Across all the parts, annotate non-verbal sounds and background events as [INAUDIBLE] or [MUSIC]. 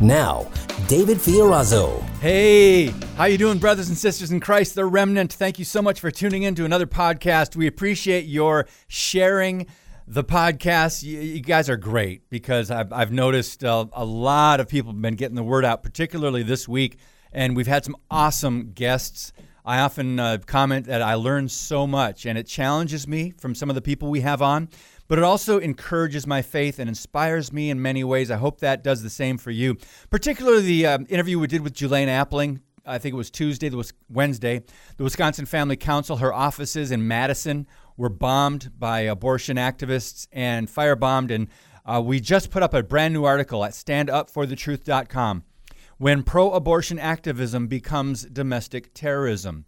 Now, David Fiorazo. Hey, how you doing, brothers and sisters in Christ, the remnant? Thank you so much for tuning in to another podcast. We appreciate your sharing the podcast. You, you guys are great because I've, I've noticed uh, a lot of people have been getting the word out, particularly this week, and we've had some awesome guests. I often uh, comment that I learn so much, and it challenges me from some of the people we have on but it also encourages my faith and inspires me in many ways. I hope that does the same for you. Particularly the um, interview we did with Julaine Appling. I think it was Tuesday, the was Wednesday. The Wisconsin Family Council, her offices in Madison were bombed by abortion activists and firebombed. And uh, we just put up a brand new article at standupforthetruth.com when pro abortion activism becomes domestic terrorism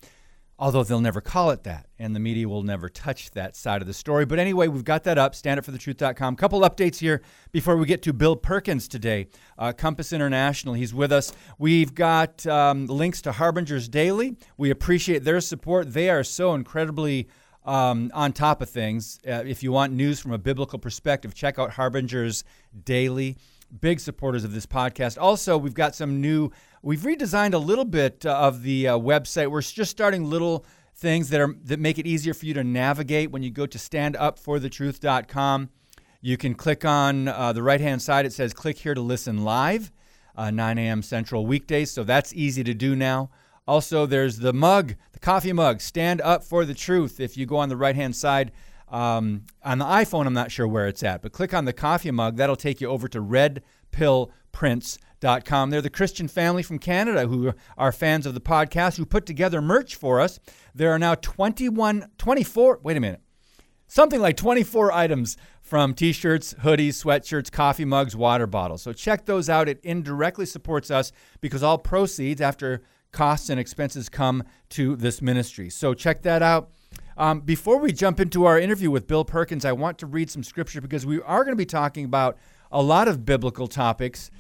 although they'll never call it that, and the media will never touch that side of the story. But anyway, we've got that up, standupforthetruth.com. Couple updates here before we get to Bill Perkins today, uh, Compass International. He's with us. We've got um, links to Harbingers Daily. We appreciate their support. They are so incredibly um, on top of things. Uh, if you want news from a biblical perspective, check out Harbingers Daily big supporters of this podcast. Also, we've got some new We've redesigned a little bit uh, of the uh, website. We're just starting little things that are that make it easier for you to navigate when you go to standupforthetruth.com. You can click on uh, the right hand side. It says click here to listen live, uh, 9 a.m. Central weekdays. So that's easy to do now. Also, there's the mug, the coffee mug, Stand Up for the Truth. If you go on the right hand side, um, on the iPhone, I'm not sure where it's at, but click on the coffee mug. That'll take you over to Red Pill Prince Com. They're the Christian family from Canada who are fans of the podcast who put together merch for us. There are now 21, 24, wait a minute, something like 24 items from t shirts, hoodies, sweatshirts, coffee mugs, water bottles. So check those out. It indirectly supports us because all proceeds after costs and expenses come to this ministry. So check that out. Um, before we jump into our interview with Bill Perkins, I want to read some scripture because we are going to be talking about a lot of biblical topics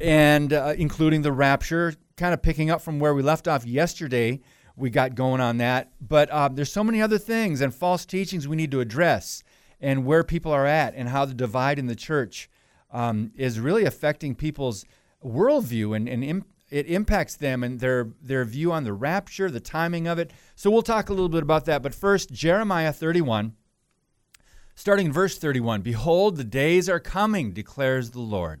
and uh, including the rapture, kind of picking up from where we left off yesterday. We got going on that, but uh, there's so many other things and false teachings we need to address, and where people are at, and how the divide in the church um, is really affecting people's worldview, and, and Im- it impacts them and their their view on the rapture, the timing of it. So we'll talk a little bit about that. But first, Jeremiah 31, starting in verse 31. Behold, the days are coming, declares the Lord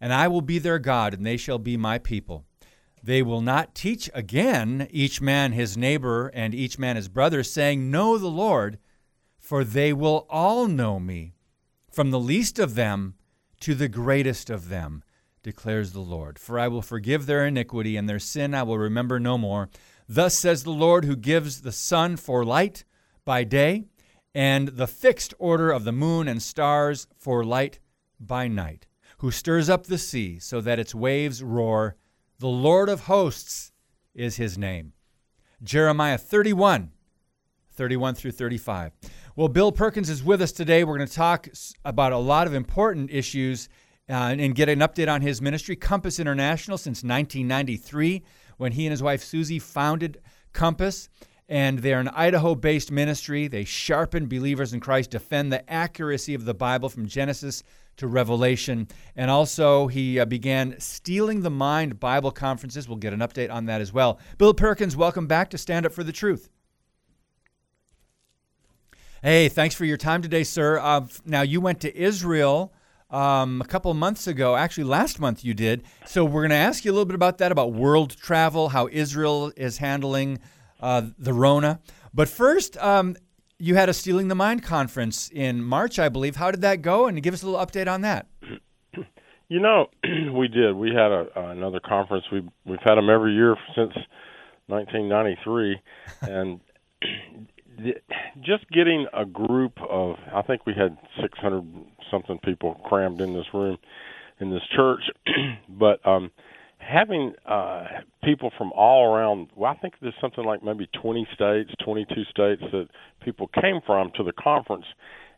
and I will be their God, and they shall be my people. They will not teach again each man his neighbor and each man his brother, saying, Know the Lord, for they will all know me, from the least of them to the greatest of them, declares the Lord. For I will forgive their iniquity, and their sin I will remember no more. Thus says the Lord, who gives the sun for light by day, and the fixed order of the moon and stars for light by night who stirs up the sea so that its waves roar. The Lord of hosts is his name. Jeremiah 31, 31 through 35. Well, Bill Perkins is with us today. We're going to talk about a lot of important issues uh, and get an update on his ministry, Compass International, since 1993, when he and his wife Susie founded Compass. And they're an Idaho based ministry. They sharpen believers in Christ, defend the accuracy of the Bible from Genesis to Revelation. And also, he uh, began Steeling the Mind Bible conferences. We'll get an update on that as well. Bill Perkins, welcome back to Stand Up for the Truth. Hey, thanks for your time today, sir. Uh, now, you went to Israel um, a couple months ago. Actually, last month you did. So we're going to ask you a little bit about that, about world travel, how Israel is handling uh, the Rona. But first, um, you had a Steeling the Mind conference in March, I believe. How did that go? And give us a little update on that. [CLEARS THROAT] You know, [CLEARS THROAT] we did. We had a, uh, another conference. We we've had them every year since 1993, [LAUGHS] and [CLEARS THROAT] just getting a group of I think we had 600 something people crammed in this room in this church, but um, having uh, people from all around. Well, I think there's something like maybe 20 states, 22 states that people came from to the conference,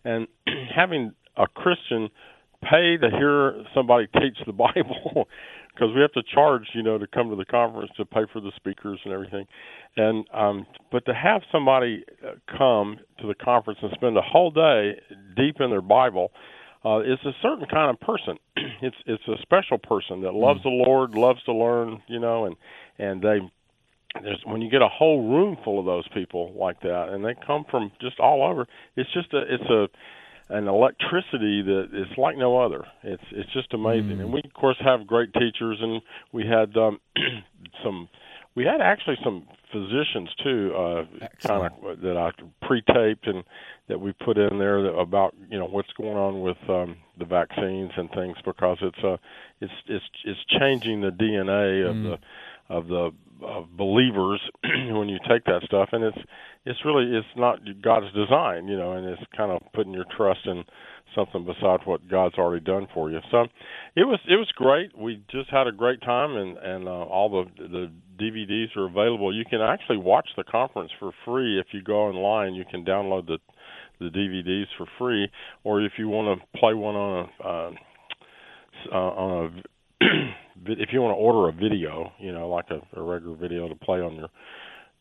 and [CLEARS THROAT] having a Christian pay to hear somebody teach the [LAUGHS] Bible because we have to charge, you know, to come to the conference to pay for the speakers and everything. And um but to have somebody uh, come to the conference and spend a whole day deep in their Bible uh is a certain kind of person. [CLEARS THROAT] it's it's a special person that loves mm. the Lord, loves to learn, you know, and and they there's when you get a whole room full of those people like that and they come from just all over it's just a it's a an electricity that is like no other. It's it's just amazing. Mm. And we of course have great teachers, and we had um, [CLEARS THROAT] some. We had actually some physicians too, uh, kind of that I pre-taped and that we put in there that, about you know what's going on with um, the vaccines and things because it's uh, it's it's it's changing the DNA of mm. the of the of believers [CLEARS THROAT] when you take that stuff, and it's it's really it's not God's design, you know, and it's kind of putting your trust in something besides what God's already done for you. So it was it was great. We just had a great time, and and uh, all the the DVDs are available. You can actually watch the conference for free if you go online. You can download the the DVDs for free, or if you want to play one on a uh, uh, on a [CLEARS THROAT] if you want to order a video, you know, like a, a regular video to play on your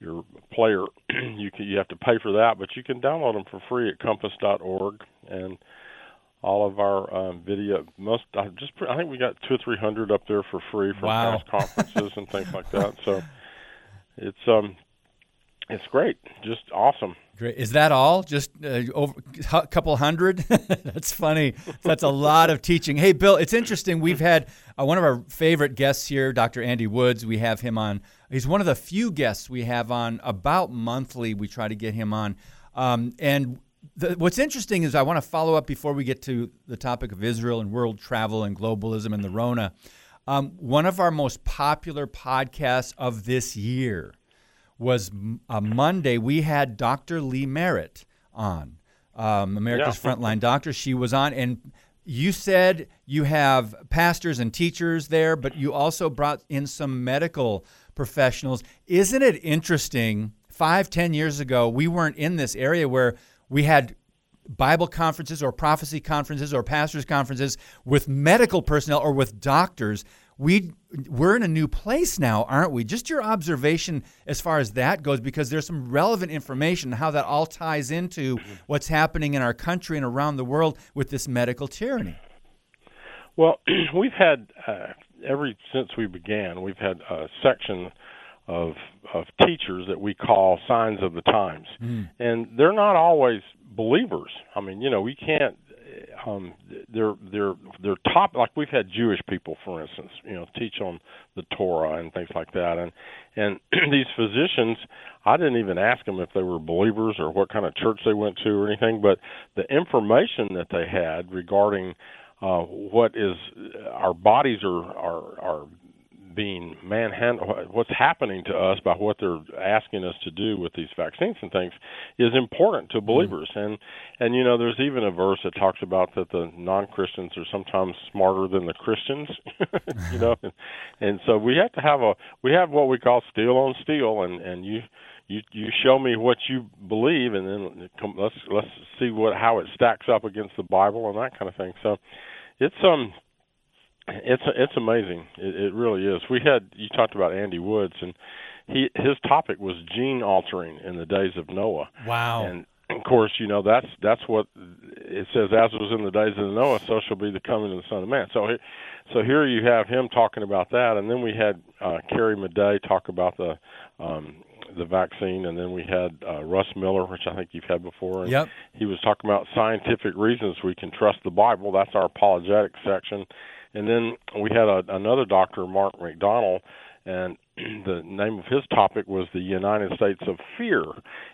your player, [CLEARS THROAT] you can you have to pay for that, but you can download them for free at compass.org and all of our um, video. Most I just I think we got two or three hundred up there for free from wow. past conferences and things like that. So it's um it's great, just awesome. Great. Is that all? Just uh, over a couple hundred? [LAUGHS] That's funny. That's a lot of teaching. Hey, Bill, it's interesting. We've had uh, one of our favorite guests here, Dr. Andy Woods. We have him on. He's one of the few guests we have on about monthly. We try to get him on. Um, and the, what's interesting is I want to follow up before we get to the topic of Israel and world travel and globalism and the Rona. Um, one of our most popular podcasts of this year was a Monday. We had Dr. Lee Merritt on, um, America's yeah. Frontline Doctor. She was on, and you said you have pastors and teachers there, but you also brought in some medical professionals. Isn't it interesting? Five, ten years ago, we weren't in this area where we had Bible conferences or prophecy conferences or pastors conferences with medical personnel or with doctors we we're in a new place now, aren't we? Just your observation as far as that goes, because there's some relevant information how that all ties into what's happening in our country and around the world with this medical tyranny. Well, [CLEARS THROAT] we've had uh, ever since we began, we've had a section of of teachers that we call signs of the times, mm. and they're not always believers. I mean, you know, we can't um, they're they're they're top like we've had Jewish people, for instance, you know, teach on the Torah and things like that, and and [CLEARS THROAT] these physicians, I didn't even ask them if they were believers or what kind of church they went to or anything, but the information that they had regarding uh, what is our bodies are are are being manhandled, what's happening to us by what they're asking us to do with these vaccines and things is important to mm-hmm. believers. Mm-hmm. And and you know, there's even a verse that talks about that the non-Christians are sometimes smarter than the Christians. [LAUGHS] you know, [LAUGHS] and, and so we have to have a we have what we call steel on steel, and and you you you show me what you believe, and then come, let's let's see what how it stacks up against the Bible and that kind of thing. So it's um it's it's amazing. It, it really is. We had you talked about Andy Woods, and he his topic was gene altering in the days of Noah. Wow. And of course, you know that's that's what it says. As was in the days of Noah, so shall be the coming of the Son of Man. So, so here you have him talking about that, and then we had uh, Carrie Madej talk about the um, the vaccine, and then we had uh, Russ Miller, which I think you've had before. And Yep. He was talking about scientific reasons we can trust the Bible. That's our apologetic section. And then we had a, another doctor, Mark McDonald, and [CLEARS THROAT] the name of his topic was the United States of Fear,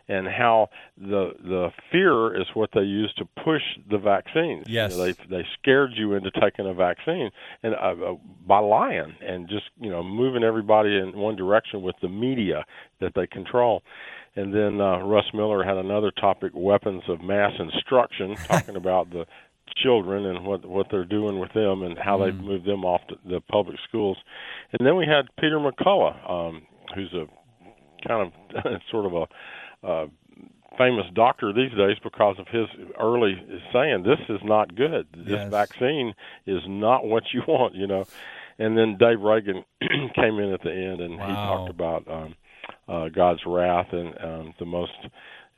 and how the the fear is what they use to push the vaccines. Yes. You know, they they scared you into taking a vaccine, and uh, uh, by lying and just you know moving everybody in one direction with the media that they control. And then uh, Russ Miller had another topic: weapons of mass instruction, [LAUGHS] talking about the children and what what they're doing with them and how they've moved them off to the public schools. And then we had Peter McCullough, um, who's a kind of [LAUGHS] sort of a uh, famous doctor these days because of his early saying this is not good. This Yes. vaccine is not what you want, you know. And then Dave Reagan [CLEARS THROAT] came in at the end and he talked about um, uh, God's wrath and um, the most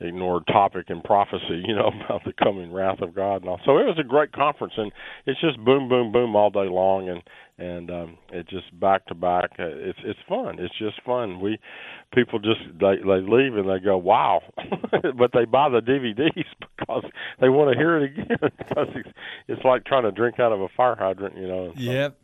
ignored topic in prophecy, you know, [LAUGHS] about the coming wrath of God and all. So it was a great conference, and it's just boom, boom, boom all day long, and and um, it just back to back. Uh, It's it's fun. It's just fun. We people just they they leave and they go wow, [LAUGHS] but they buy the DVDs [LAUGHS] because they want to hear it again because it's, it's like trying to drink out of a fire hydrant, you know. and Yep.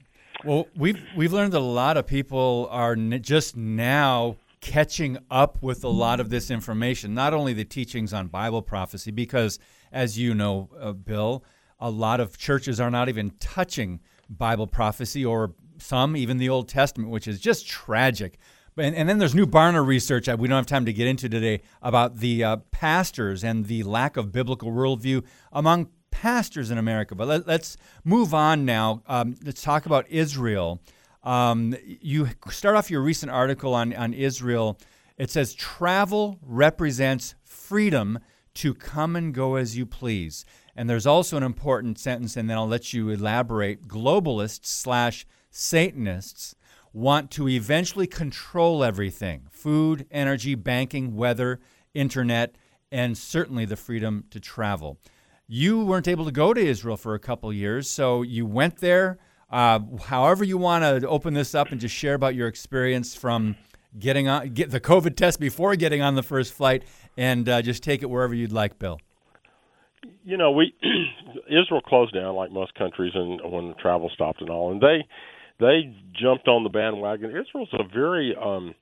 Well, we've we've learned that a lot of people are just now catching up with a lot of this information. Not only the teachings on Bible prophecy, because as you know, uh, Bill, a lot of churches are not even touching Bible prophecy, or some even the Old Testament, which is just tragic. And, and then there's new Barna research that we don't have time to get into today about the uh, pastors and the lack of biblical worldview among pastors in America. But let, us move on now. Um, let's talk about Israel. Um, you start off your recent article on, on Israel. It says travel represents freedom to come and go as you please. And there's also an important sentence, and then I'll let you elaborate. Globalists slash Satanists want to eventually control everything food, energy, banking, weather, internet, and certainly the freedom to travel. You weren't able to go to Israel for a couple years, so you went there. Uh, however, you want to open this up and just share about your experience from getting on get the COVID test before getting on the first flight, and uh, just take it wherever you'd like, Bill. you know, we [CLEARS THROAT] Israel closed down like most countries, and when travel stopped and all, and they they jumped on the bandwagon. Israel's a very um,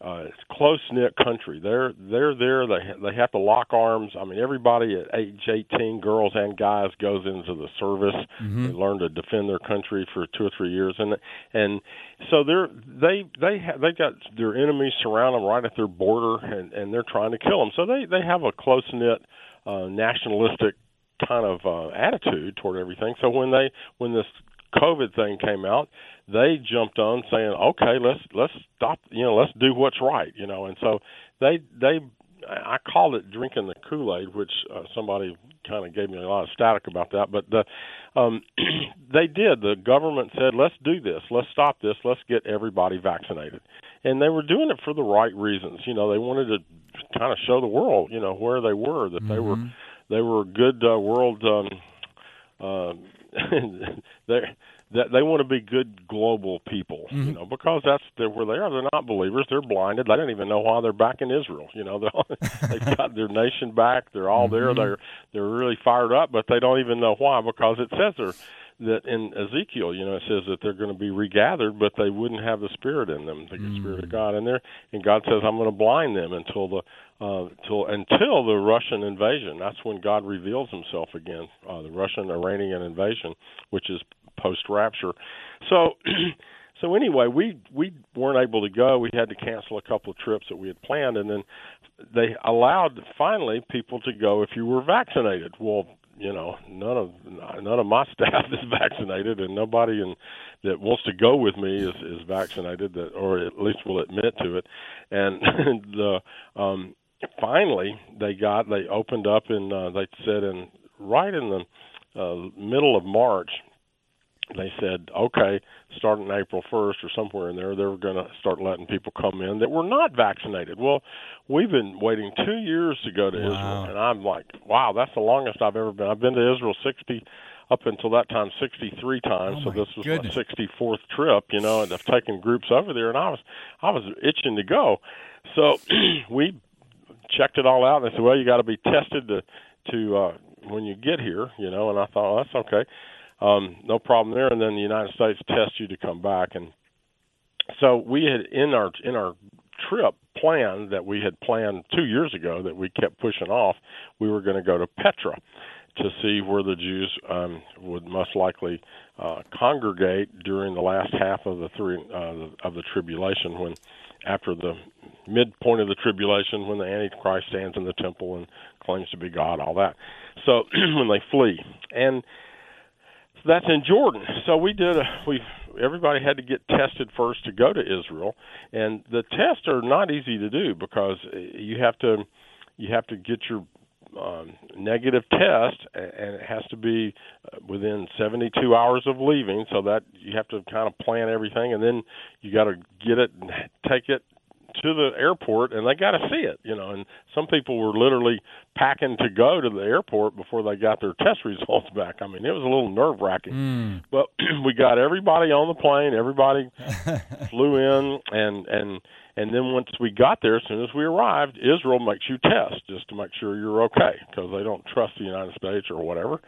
uh, close knit country. They're they're there. They ha- they have to lock arms. I mean, everybody at age eighteen, girls and guys, goes into the service. They learn to defend their country for two or three years, and and so they're they they ha- they got their enemies surround them right at their border, and and they're trying to kill them. So they they have a close knit uh, nationalistic kind of uh, attitude toward everything. So when they when this COVID thing came out, they jumped on saying, "Okay, let's let's stop. You know, let's do what's right." You know, and so they they I called it drinking the Kool Aid, which uh, somebody kind of gave me a lot of static about that. But the um, [CLEARS THROAT] they did. The government said, "Let's do this. Let's stop this. Let's get everybody vaccinated." And they were doing it for the right reasons. You know, they wanted to kind of show the world, you know, where they were, that they were they were good uh, world. Um, uh, [LAUGHS] they that they want to be good global people, you know, because that's they're where they are. They're not believers. They're blinded. They don't even know why they're back in Israel. You know, [LAUGHS] they've got their nation back. They're all there. They're they're really fired up, but they don't even know why because it says they're that in Ezekiel, you know, it says that they're going to be regathered, but they wouldn't have the Spirit in them, the Spirit of God in there. And God says, "I'm going to blind them until the uh, till until the Russian invasion. That's when God reveals Himself again, uh, the Russian Iranian invasion, which is post rapture. So." [CLEARS THROAT] So anyway, we we weren't able to go. We had to cancel a couple of trips that we had planned, and then they allowed finally people to go if you were vaccinated. Well, you know, none of none of my [LAUGHS] staff is vaccinated, and nobody in that wants to go with me is is vaccinated, that or at least will admit to it. And [LAUGHS] the um, finally they got they opened up and uh, they said in right in the uh, middle of March they said, okay, starting April 1st or somewhere in there, they were going to start letting people come in that were not vaccinated. Well, we've been waiting two years to go to Wow. Israel, and I'm like, wow, that's the longest I've ever been. I've been to Israel 60 up until that time 63 times Oh, so this was goodness. my 64th trip you know and i've taken groups over there and i was i was itching to go So [CLEARS THROAT] we checked it all out. And they said, well, you got to be tested to to uh, when you get here, you know. And I thought, well, that's okay, um, no problem there. And then the United States tests you to come back, and so we had in our in our trip plan that we had planned two years ago that we kept pushing off. We were going to go to Petra to see where the Jews um, would most likely uh, congregate during the last half of the three uh, of the tribulation, when after the midpoint of the tribulation, when the Antichrist stands in the temple and claims to be God, all that. So [CLEARS THROAT] when they flee, and that's in Jordan. So we did a we everybody had to get tested first to go to Israel, and the tests are not easy to do because you have to you have to get your um, negative test, and it has to be uh, within 72 hours of leaving. So that you have to kind of plan everything, and then you got to get it and take it to the airport and they got to see it, you know. And some people were literally packing to go to the airport before they got their [LAUGHS] test results back. I mean, it was a little nerve wracking. Mm. But [CLEARS THROAT] we got everybody on the plane. Everybody [LAUGHS] flew in, and and and then once we got there, as soon as we arrived, Israel makes you test just to make sure you're okay because they don't trust the United States or whatever.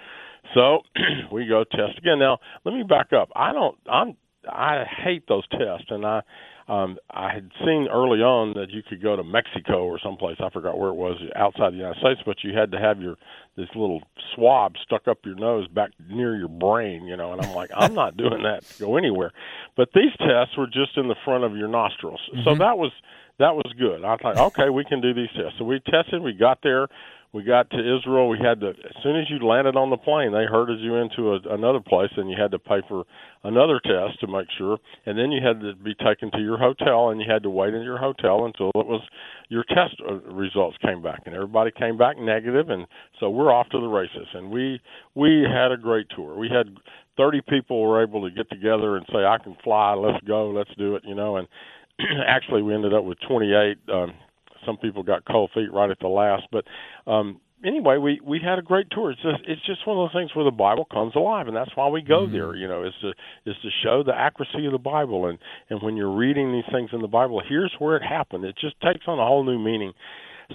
So [CLEARS THROAT] we go test again. Now let me back up. I don't. I'm. I hate those tests, and I um, I had seen early on that you could go to Mexico or someplace I forgot where it was outside the United States, but you had to have your this little swab stuck up your nose back near your brain, you know. And I'm like, I'm not doing that to go anywhere. But these tests were just in the front of your nostrils, mm-hmm. so that was that was good. I thought, okay, we can do these tests. So we tested. We got there we got to Israel. We had to as soon as you landed on the plane, they herded you into a, another place, and you had to pay for another test to make sure. And then you had to be taken to your hotel, and you had to wait in your hotel until it was your test uh, results came back. And everybody came back negative, and so we're off to the races. And we we had a great tour. We had 30 people were able to get together and say, "I can fly. Let's go. Let's do it." You know, and [CLEARS THROAT] actually we ended up with 28. Um, some people got cold feet right at the last, but um, anyway, we we had a great tour. It's just it's just one of those things where the Bible comes alive, and that's why we go mm-hmm. there. You know, is to is to show the accuracy of the Bible, and and when you're reading these things in the Bible, here's where it happened. It just takes on a whole new meaning.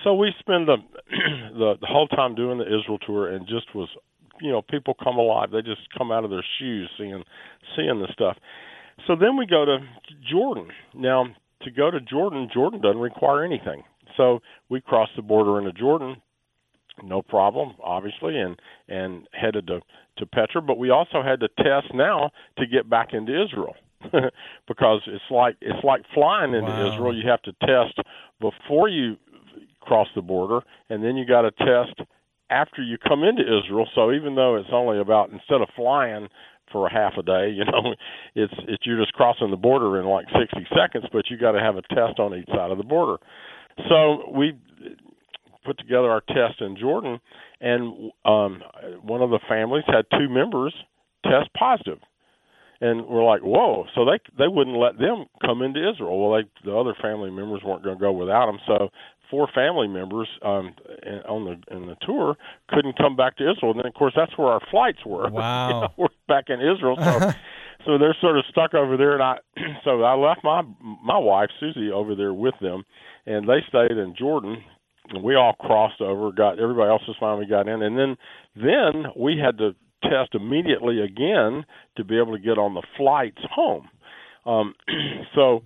So we spend the [CLEARS THROAT] the, the whole time doing the Israel tour, and just was you know people come alive. They just come out of their shoes seeing seeing the stuff. So then we go to Jordan. Now to go to Jordan, Jordan doesn't require anything. So we crossed the border into Jordan, no problem, obviously, and and headed to to Petra. But we also had to test now to get back into Israel. [LAUGHS] because it's like it's like flying into wow. Israel. You have to test before you cross the border, and then you got to test after you come into Israel. So even though it's only about instead of flying for a half a day, you know, [LAUGHS] it's it's you're just crossing the border in like 60 seconds, but you got to have a test on each side of the border. So we put together our test in Jordan, and um, one of the families had two members test positive, and we're like, whoa! So they they wouldn't let them come into Israel. Well, they the other family members weren't going to go without them, so four family members um, on the in the tour couldn't come back to Israel. And then, of course, that's where our flights were. [LAUGHS] Wow, you know, we're back in Israel, so [LAUGHS] so they're sort of stuck over there. And I [CLEARS THROAT] so I left my my wife Susie over there with them, and they stayed in Jordan. And we all crossed over, got everybody else was fine. We got in, and then then we had to test immediately again to be able to get on the flights home. Um, [CLEARS THROAT] so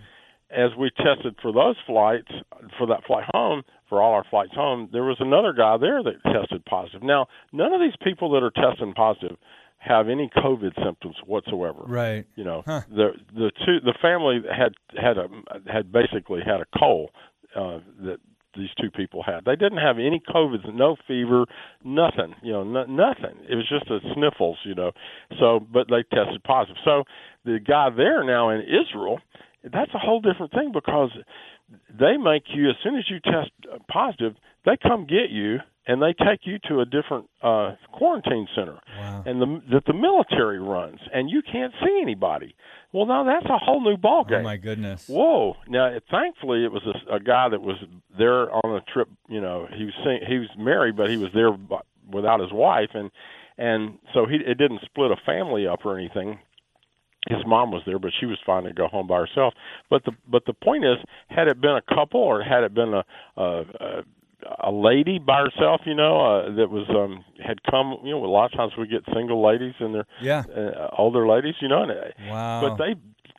as we tested for those flights for that flight home for all our flights home there was another guy there that tested positive now none of these people that are testing positive have any covid symptoms whatsoever right you know huh. the the two the family had had a had basically had a cold uh that these two people had. They didn't have any COVID, no fever, nothing. You know, no, nothing. It was just a sniffles. You know, so but they tested positive. So the guy there now in Israel that's a whole different thing because they make you as soon as you test positive, they come get you and they take you to a different uh quarantine center. Wow. and the that the military runs and you can't see anybody. Well now that's a whole new ball game. oh my goodness. Whoa. Now it, thankfully it was a, a guy that was there on a trip you know he was he was married but he was there without his wife. And and so he it didn't split a family up or anything his mom was there, but she was fine to go home by herself. But the but the point is, had it been a couple or had it been a a, a lady by herself, you know, uh, that was um had come, you know, a lot of times we get single ladies and they're Yeah. uh, older ladies, you know, and, uh, Wow. but they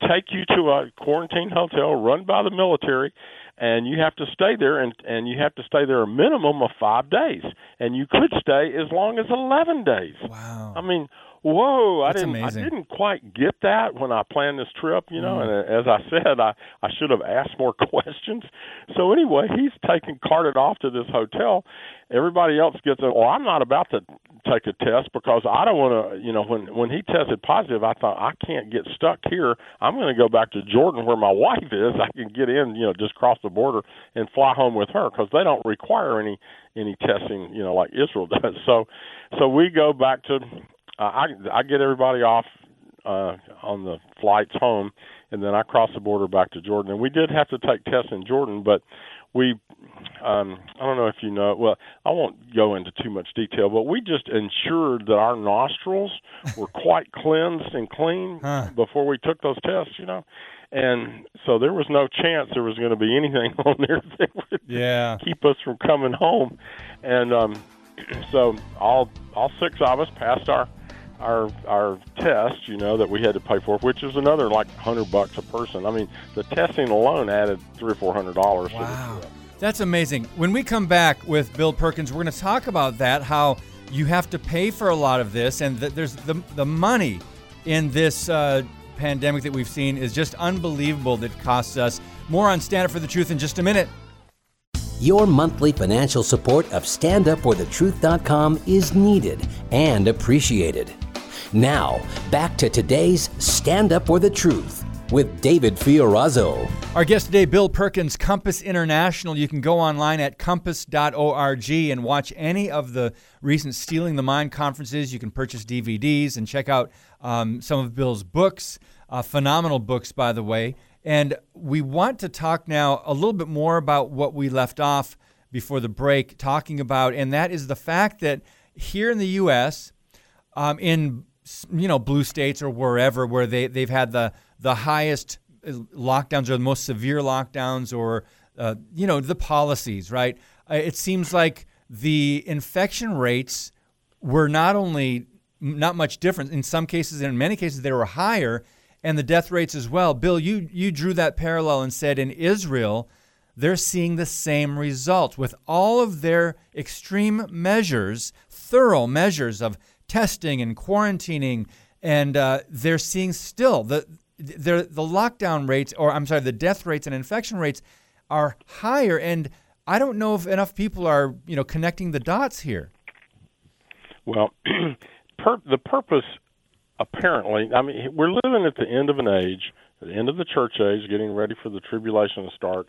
take you to a quarantine hotel run by the military and you have to stay there and and you have to stay there a minimum of 5 days and you could stay as long as 11 days. wow. I mean, whoa! I didn't. amazing. I didn't quite get that when I planned this trip, you know. Mm. And uh, as I said, I I should have asked more [LAUGHS] questions. So anyway, he's taken carted off to this hotel. Everybody else gets it. Well, I'm not about to take a test because I don't want to. You know, when when he tested positive, I thought I can't get stuck here. I'm going to go back to Jordan where my [LAUGHS] wife is. I can get in, you know, just cross the border and fly home with her because they don't require any any testing, you know, like Israel [LAUGHS] does. So, so we go back to uh, I I get everybody off uh, on the flights home, and then I cross the border back to Jordan. And we did have to take tests in Jordan, but we um, I don't know if you know. Well, I won't go into too much detail, but we just ensured that our nostrils [LAUGHS] were quite cleansed and clean Huh. before we took those tests. You know. And so there was no chance there was going to be anything [LAUGHS] on there that would Yeah. keep us from coming home. And um, [CLEARS THROAT] so all all six of us passed our our our test, you know, that we had to pay for, which is another like hundred bucks a person. I mean, the testing alone added three or four hundred dollars. Wow. That's amazing. When we come back with Bill Perkins, we're going to talk about that, how you have to pay for a lot of this, and that there's the, the money in this uh, pandemic that we've seen is just unbelievable that costs us. More on Stand Up for the Truth in just a minute. Your monthly financial support of StandUpForTheTruth.com is needed and appreciated. Now, back to today's Stand Up for the Truth with David Fiorazo. Our guest today, Bill Perkins, Compass International. You can go online at compass.org and watch any of the recent Steeling the Mind conferences. You can purchase DVDs and check out um, some of Bill's books, uh, phenomenal books, by the way. And we want to talk now a little bit more about what we left off before the break talking about, and that is the fact that here in the U.S., um, in you know blue states or wherever where they they've had the the highest uh, lockdowns or the most severe lockdowns or uh, you know the policies right? Uh, it seems like the infection rates were not only not much different. In some cases and in many cases they were higher and the death rates as well. Bill you you drew that parallel and said in Israel they're seeing the same results with all of their extreme measures, thorough measures of testing and quarantining, and uh, they're seeing still the the lockdown rates, or I'm sorry, the death rates and infection rates are higher. And I don't know if enough people are you know connecting the dots here. Well, [CLEARS THROAT] per- the purpose, apparently, I mean, we're living at the end of an age, the end of the church age, getting ready for the tribulation to start.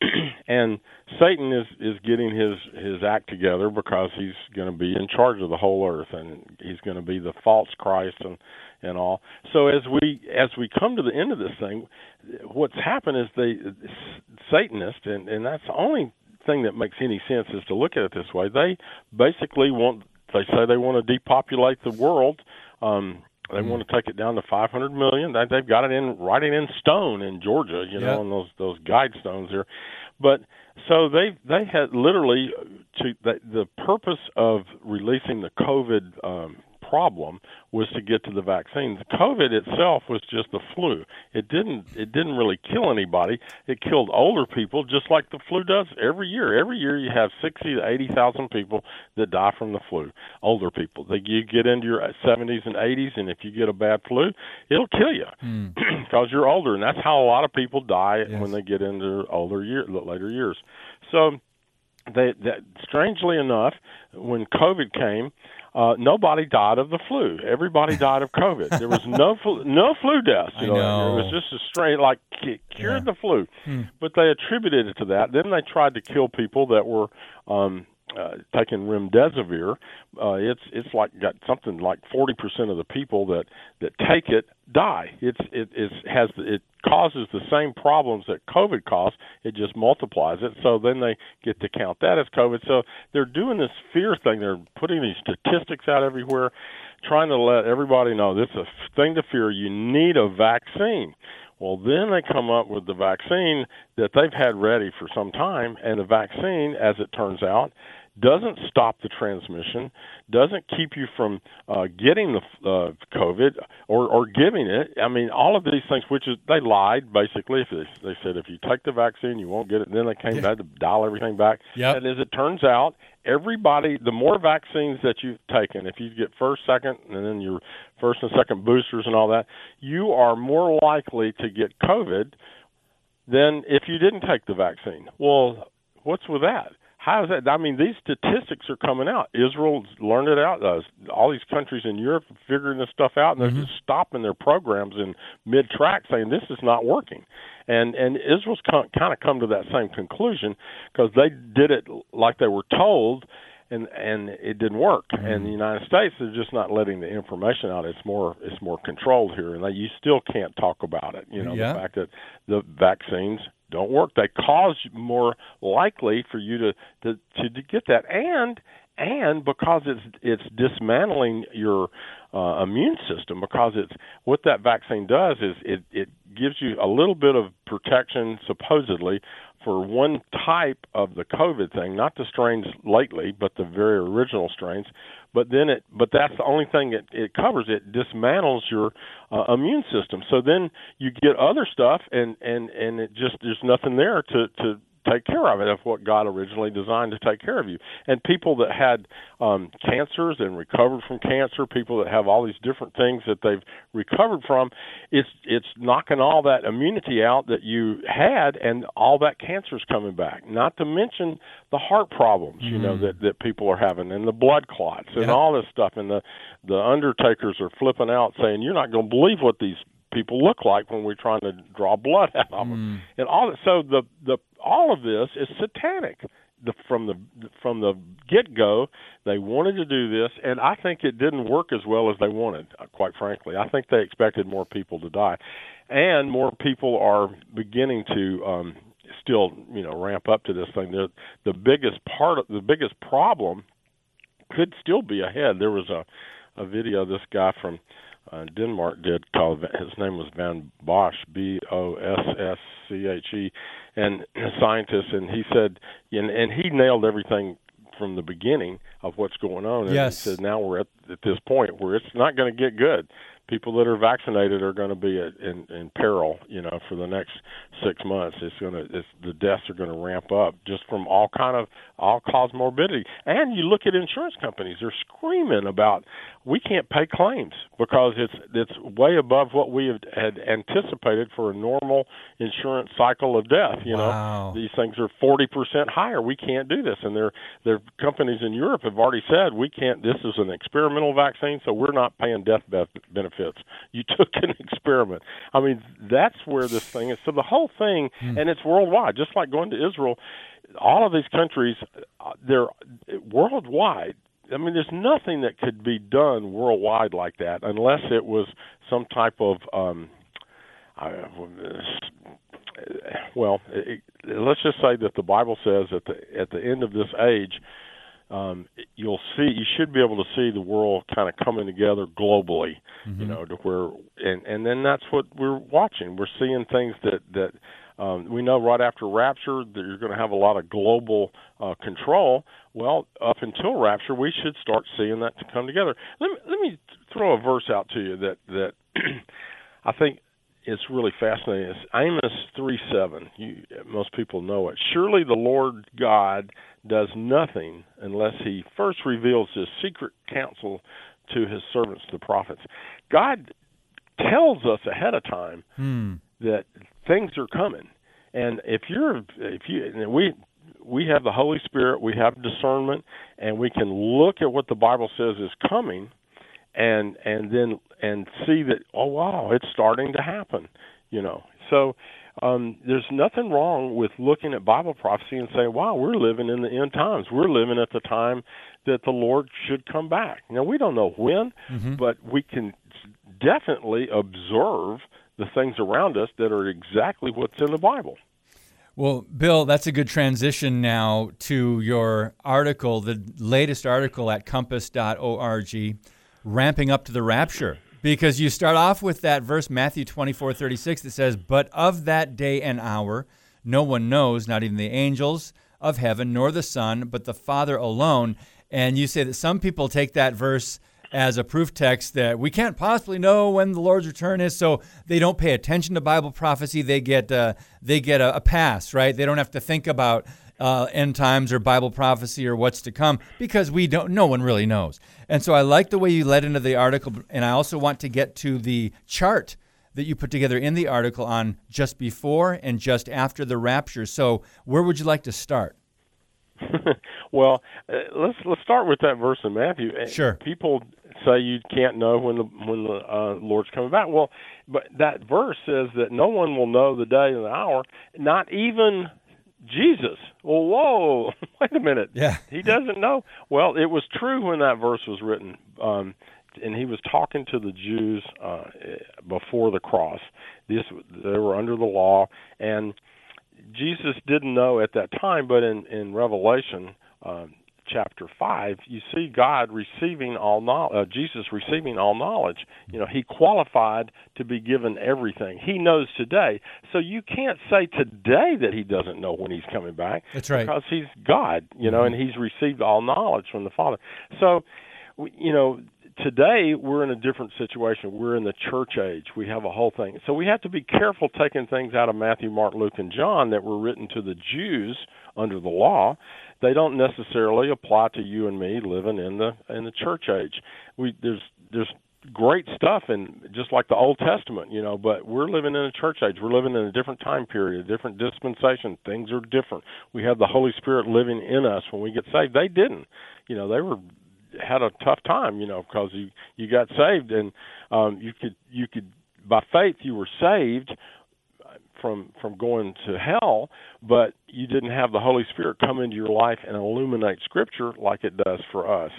[CLEARS THROAT] and Satan is is getting his his act together because he's going to be in charge of the whole earth and he's going to be the false Christ and and all. So as we as we come to the end of this thing, what's happened is they Satanists and and that's the only thing that makes any sense is to look at it this way. They basically want they say they want to depopulate the world. Um, they want to take it down to 500 million. They, they've got it in writing in stone in Georgia, you know, Yeah. on those those guide stones there. But so they they had literally to the, the purpose of releasing the COVID um, problem was to get to the vaccine. COVID itself was just the flu. It didn't it didn't really kill anybody. It killed older people just like the flu does every year. Every year you have 60 to 80,000 people that die from the flu. Older people. They you get into your 70s and 80s and if you get a bad flu, it'll kill you hmm. [CLEARS THROAT] because you're older and that's how a lot of people die Yes. when they get into older year later years. So they, that strangely enough, when COVID came, uh, nobody died of the flu. Everybody [LAUGHS] died of COVID. There was no flu, no flu deaths. You I know. It was just a straight like cu- cured Yeah. the flu, but they attributed it to that. Then they tried to kill people that were. Um, uh, taking remdesivir, uh, it's it's like got something like forty percent of the people that that take it die. It's it is has it causes the same problems that COVID caused. It just multiplies it. So then they get to count that as COVID. So they're doing this fear thing. They're putting these statistics out everywhere, trying to let everybody know this is a thing to fear. You need a vaccine. Well, then they come up with the vaccine that they've had ready for some time, and the vaccine, as it turns out, doesn't stop the transmission, doesn't keep you from uh, getting the uh, COVID or, or giving it. I mean, all of these things, which is they lied basically. If they, they said if you take the vaccine, you won't get it. And then they came back to dial everything back. Yep. And as it turns out, everybody, the more vaccines that you've taken, if you get first, second, and then your first and second boosters and all that, you are more likely to get COVID than if you didn't take the vaccine. Well, what's with that? How is that? I mean, these statistics are coming out. Israel's learned it out. Uh, all these countries in Europe are figuring this stuff out, and they're mm-hmm. just stopping their programs in mid-track, saying this is not working. And and Israel's kind of come to that same conclusion because they did it like they were told, and and it didn't work. Mm-hmm. And the United States is just not letting the information out. It's more it's more controlled here, and they, you still can't talk about it. You know, yeah. the fact that the vaccines don't work. They cause more likely for you to to to, to get that, and and because it's it's dismantling your uh, immune system because it's what that vaccine does is it it gives you a little bit of protection supposedly for one type of the COVID thing, not the strains lately, but the very original strains. But then it, but that's the only thing it, it covers. It dismantles your uh, immune system. So then you get other stuff, and and and it just there's nothing there to to take care of it of what God originally designed to take care of you. And people that had um, cancers and recovered from cancer, people that have all these different things that they've recovered from, it's it's knocking all that immunity out that you had, and all that cancer's coming back. Not to mention the heart problems, mm-hmm. you know, mm. that that people are having, and the blood clots, and all this stuff. And the the undertakers are flipping out, saying, "You're not going to believe what these people look like when we're trying to draw blood out of them. Mm. And all so the the all of this is satanic. The, from the from the get go, they wanted to do this, and I think it didn't work as well as they wanted. Uh, quite frankly, I think they expected more people to die, and more people are beginning to um, still, you know, ramp up to this thing. The the biggest part of the biggest problem could still be ahead. There was a a video of this guy from uh, Denmark did called his name was Van Bossche B O S S C H E and a scientist and he said and, and he nailed everything from the beginning of what's going on and yes. he said now we're at, at this point where it's not going to get good people that are vaccinated are going to be in, in peril, you know, for the next six months. It's going to, it's, the deaths are going to ramp up just from all kind of all cause morbidity. And you look at insurance companies; they're screaming about we can't pay claims because it's it's way above what we had anticipated for a normal insurance cycle of death. You wow. know, these things are forty percent higher. We can't do this, and their their companies in Europe have already said we can't. This is an experimental vaccine, so we're not paying death benefits. You [LAUGHS] took an experiment. I mean, that's where this thing is. So the whole thing, mm. and it's worldwide, just like going to Israel all of these countries, uh, they're worldwide. I mean, there's nothing that could be done worldwide like that unless it was some type of, um, uh, well, it, let's just say that the Bible says at the at the end of this age, um, you'll see you should be able to see the world kind of coming together globally, mm-hmm. you know, to where and and then that's what we're watching. We're seeing things that that um, we know right after rapture that you're going to have a lot of global uh, control. Well, up until rapture, we should start seeing that to come together. Let me, let me throw a verse out to you that that [CLEARS THROAT] I think is really fascinating. It's Amos three seven. You, most people know it. Surely the Lord God does nothing unless He first reveals His secret counsel to His servants, the prophets. God tells us ahead of time hmm. that things are coming. And if you're if you and we we have the Holy Spirit, we have discernment, and we can look at what the Bible says is coming, and and then and see that oh wow it's starting to happen, you know. So um, there's nothing wrong with looking at Bible prophecy and saying, wow, we're living in the end times. We're living at the time that the Lord should come back. Now we don't know when, mm-hmm. but we can definitely observe the things around us that are exactly what's in the Bible. Well, Bill, that's a good transition now to your article, the latest article at compass.org, ramping up to the rapture. Because you start off with that verse, Matthew 24 36, that says, But of that day and hour, no one knows, not even the angels of heaven, nor the Son, but the Father alone. And you say that some people take that verse as a proof text that we can't possibly know when the Lord's return is, so they don't pay attention to Bible prophecy. They get uh, they get a, a, pass, right? They don't have to think about uh, end times or Bible prophecy or what's to come because we don't. No one really knows. And so I like the way you led into the article, and I also want to get to the chart that you put together in the article on just before and just after the rapture. So where would you like to start? [LAUGHS] well, uh, let's let's start with that verse in Matthew. Sure. People say you can't know when the when the uh, Lord's coming back. Well, but that verse says that no one will know the day and the hour, not even Jesus. Well, whoa, [LAUGHS] wait a minute. Yeah. He doesn't know. Well, it was true when that verse was written. Um, and he was talking to the Jews uh, before the cross. This they were under the law, and Jesus didn't know at that time. But in in Revelation, um, chapter 5, you see God receiving all knowledge, uh, Jesus receiving all knowledge. You know, he qualified to be given everything. He knows today. So you can't say today that he doesn't know when he's coming back. That's right. Because he's God, you know, mm-hmm. and he's received all knowledge from the Father. So, you know, today we're in a different situation. We're in the church age. We have a whole thing. So we have to be careful taking things out of Matthew, Mark, Luke, and John that were written to the Jews under the law they don't necessarily apply to you and me living in the in the church age. We there's there's great stuff in just like the Old Testament, you know, but we're living in a church age. We're living in a different time period, a different dispensation. Things are different. We have the Holy Spirit living in us when we get saved. They didn't. You know, they were had a tough time, you know, because you you got saved and um you could you could by faith you were saved from from going to hell, but you didn't have the Holy Spirit come into your life and illuminate Scripture like it does for us.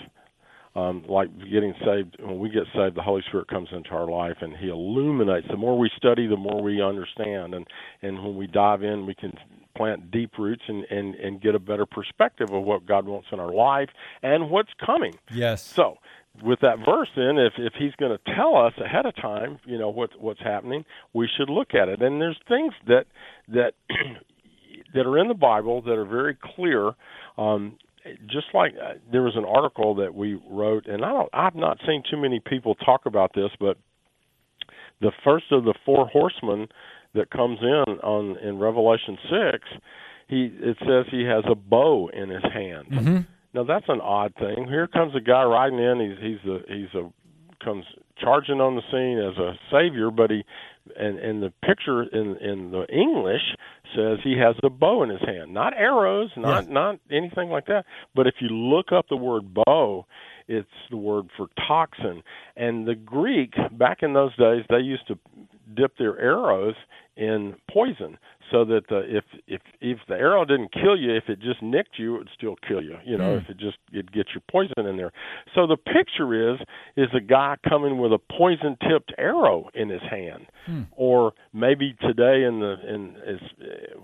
Um, like getting saved, when we get saved, the Holy Spirit comes into our life and He illuminates. The more we study, the more we understand, and and when we dive in, we can plant deep roots and and and get a better perspective of what God wants in our life and what's coming. Yes. So with that verse then if if he's going to tell us ahead of time you know what what's happening we should look at it and there's things that that [CLEARS THROAT] that are in the bible that are very clear um just like uh, there was an article that we wrote and i don't i've not seen too many people talk about this but the first of the four horsemen that comes in on in revelation 6 he it says he has a bow in his hand mm-hmm now that's an odd thing. Here comes a guy riding in. He's he's a he's a comes charging on the scene as a savior, but he and and the picture in in the English says he has a bow in his hand, not arrows, not yes. not anything like that. But if you look up the word bow, it's the word for toxin. And the Greek back in those days, they used to dip their arrows in poison so that uh, if if if the arrow didn't kill you, if it just nicked you, it would still kill you. You know, mm. if it just it gets your poison in there. So the picture is is a guy coming with a poison tipped arrow in his hand, mm. or maybe today in the in is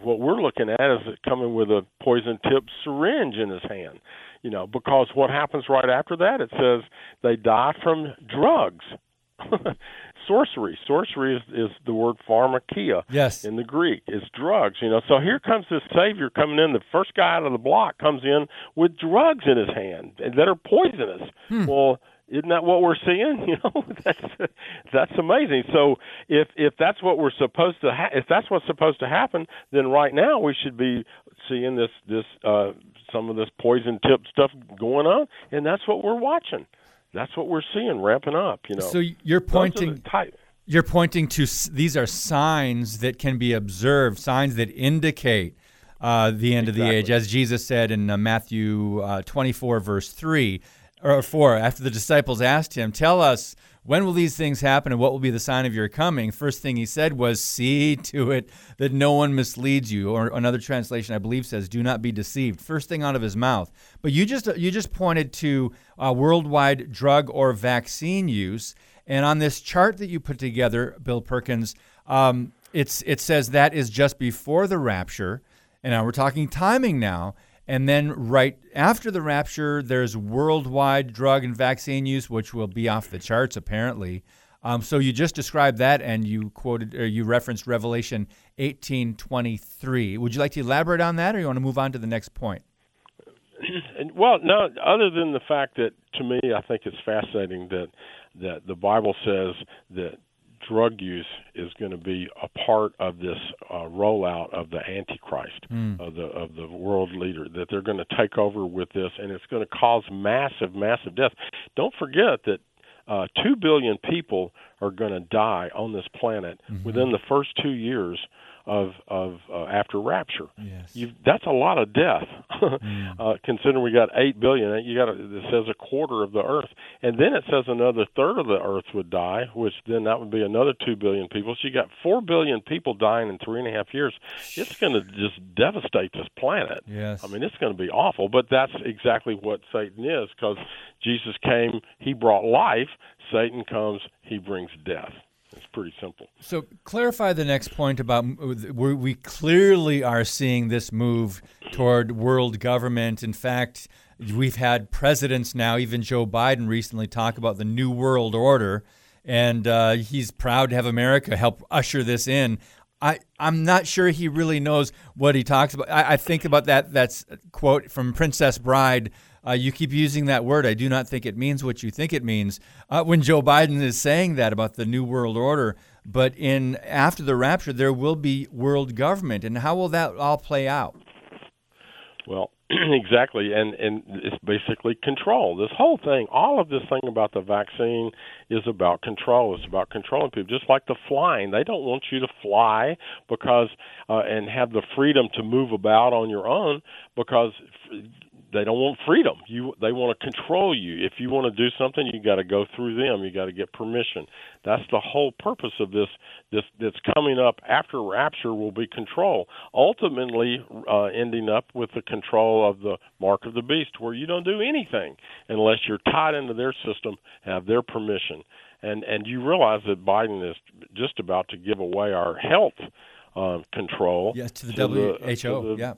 what we're looking at is coming with a poison tipped syringe in his hand. You know, because what happens right after that? It says they die from drugs. [LAUGHS] sorcery. Sorcery is, is the word pharmakia yes. in the Greek. It's drugs, you know. So here comes this savior coming in. The first guy out of the block comes in with drugs in his hand that are poisonous. Hmm. Well, isn't that what we're seeing? [LAUGHS] You know, that's that's amazing. So if if that's what we're supposed to ha- if that's what's supposed to happen, then right now we should be seeing this this uh some of this poison tip stuff going on, and that's what we're watching that's what we're seeing ramping up. You know. So you're pointing. You're pointing to these are signs that can be observed, signs that indicate uh, the end exactly. of the age, as Jesus said in uh, Matthew uh, 24, verse 3 or 4. After the disciples asked him, Tell us when will these things happen and what will be the sign of your coming? First thing he said was, See to it that no one misleads you. Or another translation, I believe, says, Do not be deceived. First thing out of his mouth. But you just, you just pointed to uh, worldwide drug or vaccine use. And on this chart that you put together, Bill Perkins, um, it's it says that is just before the rapture, and now we're talking timing now. And then right after the rapture, there's worldwide drug and vaccine use, which will be off the charts apparently. Um, so you just described that, and you quoted or you referenced Revelation 18:23. Would you like to elaborate on that, or you want to move on to the next point? [CLEARS THROAT] well, no. Other than the fact that, to me, I think it's fascinating that that the Bible says that drug use is going to be a part of this uh, rollout of the Antichrist, mm. of the of the world leader. That they're going to take over with this, and it's going to cause massive, massive death. Don't forget that uh, two billion people are going to die on this planet mm-hmm. within the first two years of of uh, after rapture. Yes. You've, that's a lot of death, [LAUGHS] mm. uh, considering we got eight billion. You got it says a quarter of the Earth, and then it says another third of the Earth would die, which then that would be another two billion people. So you got four billion people dying in three and a half years. It's going to just devastate this planet. Yes. I mean it's going to be awful. But that's exactly what Satan is, because Jesus came, he brought life. Satan comes, he brings death. Pretty simple. So, clarify the next point about we clearly are seeing this move toward world government. In fact, we've had presidents now, even Joe Biden recently, talk about the new world order, and uh, he's proud to have America help usher this in. I, I'm not sure he really knows what he talks about. I, I think about that. That's quote from Princess Bride uh, you keep using that word. I do not think it means what you think it means. Uh, when Joe Biden is saying that about the new world order, but in after the rapture, there will be world government, and how will that all play out? Well, [CLEARS THROAT] exactly, and and it's basically control. This whole thing, all of this thing about the vaccine is about control. It's about controlling people. Just like the flying, they don't want you to fly because uh, and have the freedom to move about on your own because they don't want freedom. You they want to control you. If you want to do something, you got to go through them. You got to get permission. That's the whole purpose of this. This that's coming up after rapture will be control. Ultimately, uh, ending up with the control of the mark of the beast, where you don't do anything unless you're tied into their system, have their permission. And and you realize that Biden is just about to give away our health uh, control. Yes, to the to WHO. The, to the, yeah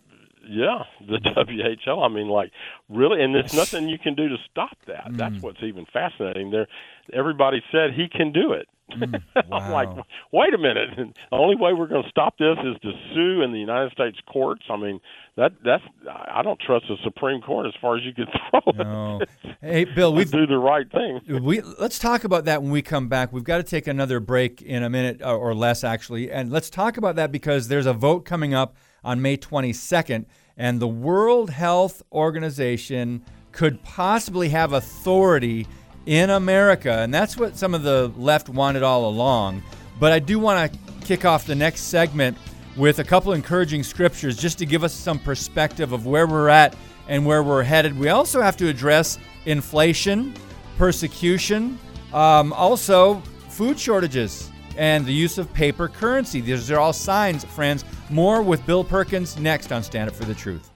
yeah, the [LAUGHS] WHO. I mean, like really, and there's nothing you can do to stop that. Mm. That's what's even fascinating. There, everybody said he can do it. [LAUGHS] Mm, wow. I'm like, wait a minute. [LAUGHS] The only way we're going to stop this is to sue in the United States courts. I mean, that that's I don't trust the Supreme Court as far as you can throw no. it. Hey, Bill, we do the right thing. We let's talk about that when we come back. We've got to take another break in a minute or less, actually, and let's talk about that because there's a vote coming up on May 22nd, and the World Health Organization could possibly have authority in America, and that's what some of the left wanted all along. But I do want to kick off the next segment with a couple encouraging scriptures just to give us some perspective of where we're at and where we're headed. We also have to address inflation, persecution, um, also food shortages and the use of paper currency. These are all signs, friends. More with Bill Perkins next on Stand Up for the Truth.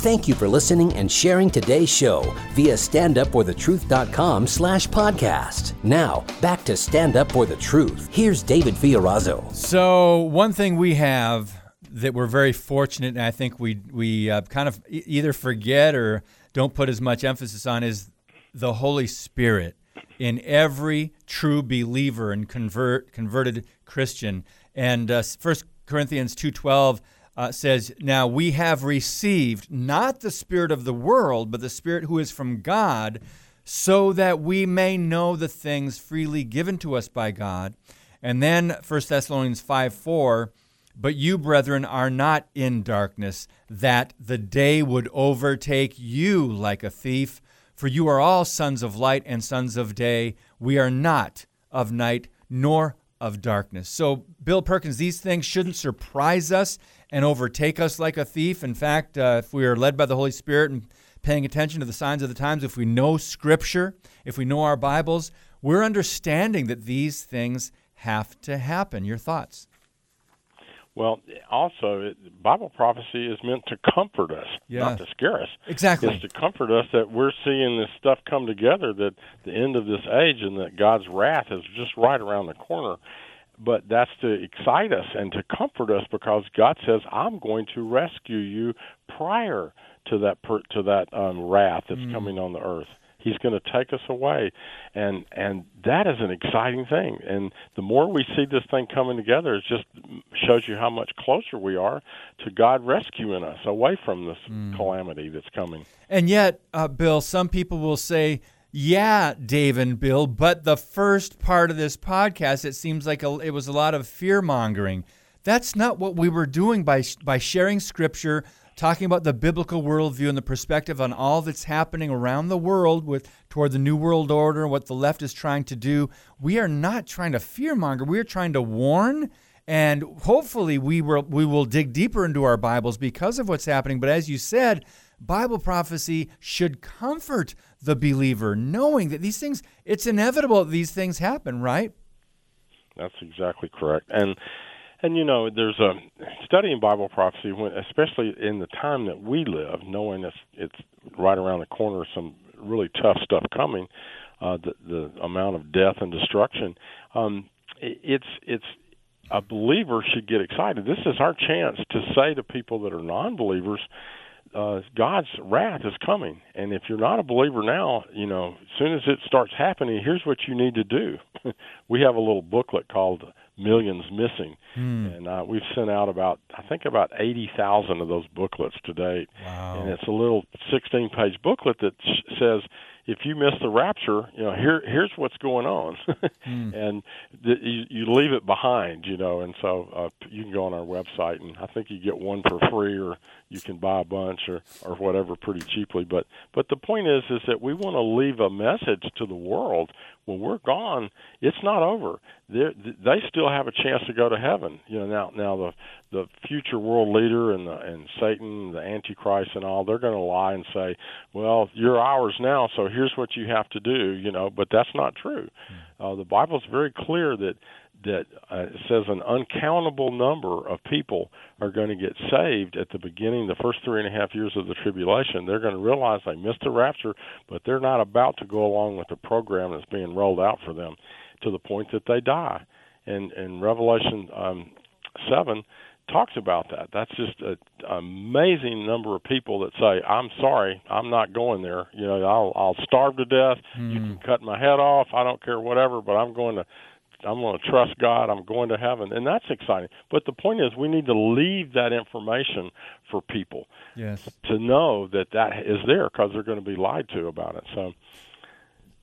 Thank you for listening and sharing today's show via standupforthetruth.com slash podcast. Now, back to Stand Up For The Truth. Here's David Fiorazo. So, one thing we have that we're very fortunate, and I think we, we uh, kind of either forget or don't put as much emphasis on, is the Holy Spirit in every true believer and convert converted Christian. And uh, 1 Corinthians 2:12 uh, says, "Now we have received not the spirit of the world, but the spirit who is from God, so that we may know the things freely given to us by God." And then 1 Thessalonians 5:4, "But you, brethren, are not in darkness, that the day would overtake you like a thief." For you are all sons of light and sons of day. We are not of night nor of darkness. So, Bill Perkins, these things shouldn't surprise us and overtake us like a thief. In fact, uh, if we are led by the Holy Spirit and paying attention to the signs of the times, if we know Scripture, if we know our Bibles, we're understanding that these things have to happen. Your thoughts? Well, also, it, Bible prophecy is meant to comfort us, Yeah. not to scare us. Exactly. It's to comfort us that we're seeing this stuff come together, that the end of this age and that God's wrath is just right around the corner. But that's to excite us and to comfort us because God says, "I'm going to rescue you prior to that per, to that um, wrath that's Mm. coming on the earth." He's going to take us away, and and that is an exciting thing. And the more we see this thing coming together, it just shows you how much closer we are to God rescuing us away from this Mm. calamity that's coming. And yet, uh, Bill, some people will say, "Yeah, Dave and Bill," but the first part of this podcast, it seems like a, it was a lot of fear mongering. That's not what we were doing by by sharing Scripture, talking about the biblical worldview and the perspective on all that's happening around the world with toward the new world order, what the left is trying to do. We are not trying to fear monger. We are trying to warn. And hopefully, we will we will dig deeper into our Bibles because of what's happening. But as you said, Bible prophecy should comfort the believer, knowing that these things, it's inevitable that these things happen, right? That's exactly correct. And and you know, there's a studying Bible prophecy, especially in the time that we live, knowing it's it's right around the corner, some really tough stuff coming, uh, the the amount of death and destruction. Um, it, it's it's a believer should get excited. This is our chance to say to people that are non-believers, uh, God's wrath is coming, and if you're not a believer now, you know, as soon as it starts happening, here's what you need to do. [LAUGHS] we have a little booklet called Millions Missing, and uh, we've sent out about I think about eighty thousand of those booklets to date, Wow. and it's a little sixteen-page booklet that sh- says if you miss the rapture, you know, here here's what's going on, [LAUGHS] and th- you, you leave it behind, you know, and so uh, you can go on our website, and I think you get one for free, or you can buy a bunch, or or whatever, pretty cheaply. But but the point is, is that we want to leave a message to the world when we're gone. It's not over. They're, they still have a chance to go to heaven. You know, now now the the future world leader and the and Satan, the Antichrist, and all, they're going to lie and say, "Well, you're ours now, so here's what you have to do." You know, but that's not true. Uh, the is very clear that that uh, it says an uncountable number of people are going to get saved at the beginning, the first three and a half years of the tribulation. They're going to realize they missed the rapture, but they're not about to go along with the program that's being rolled out for them to the point that they die. And in Revelation um, seven talks about that. That's just an amazing number of people that say, "I'm sorry, I'm not going there. You know, I'll I'll starve to death. You hmm. can cut my head off. I don't care, whatever. But I'm going to." I'm going to trust God. I'm going to heaven, and that's exciting. But the point is, we need to leave that information for people Yes. to know that that is there because they're going to be lied to about it. So,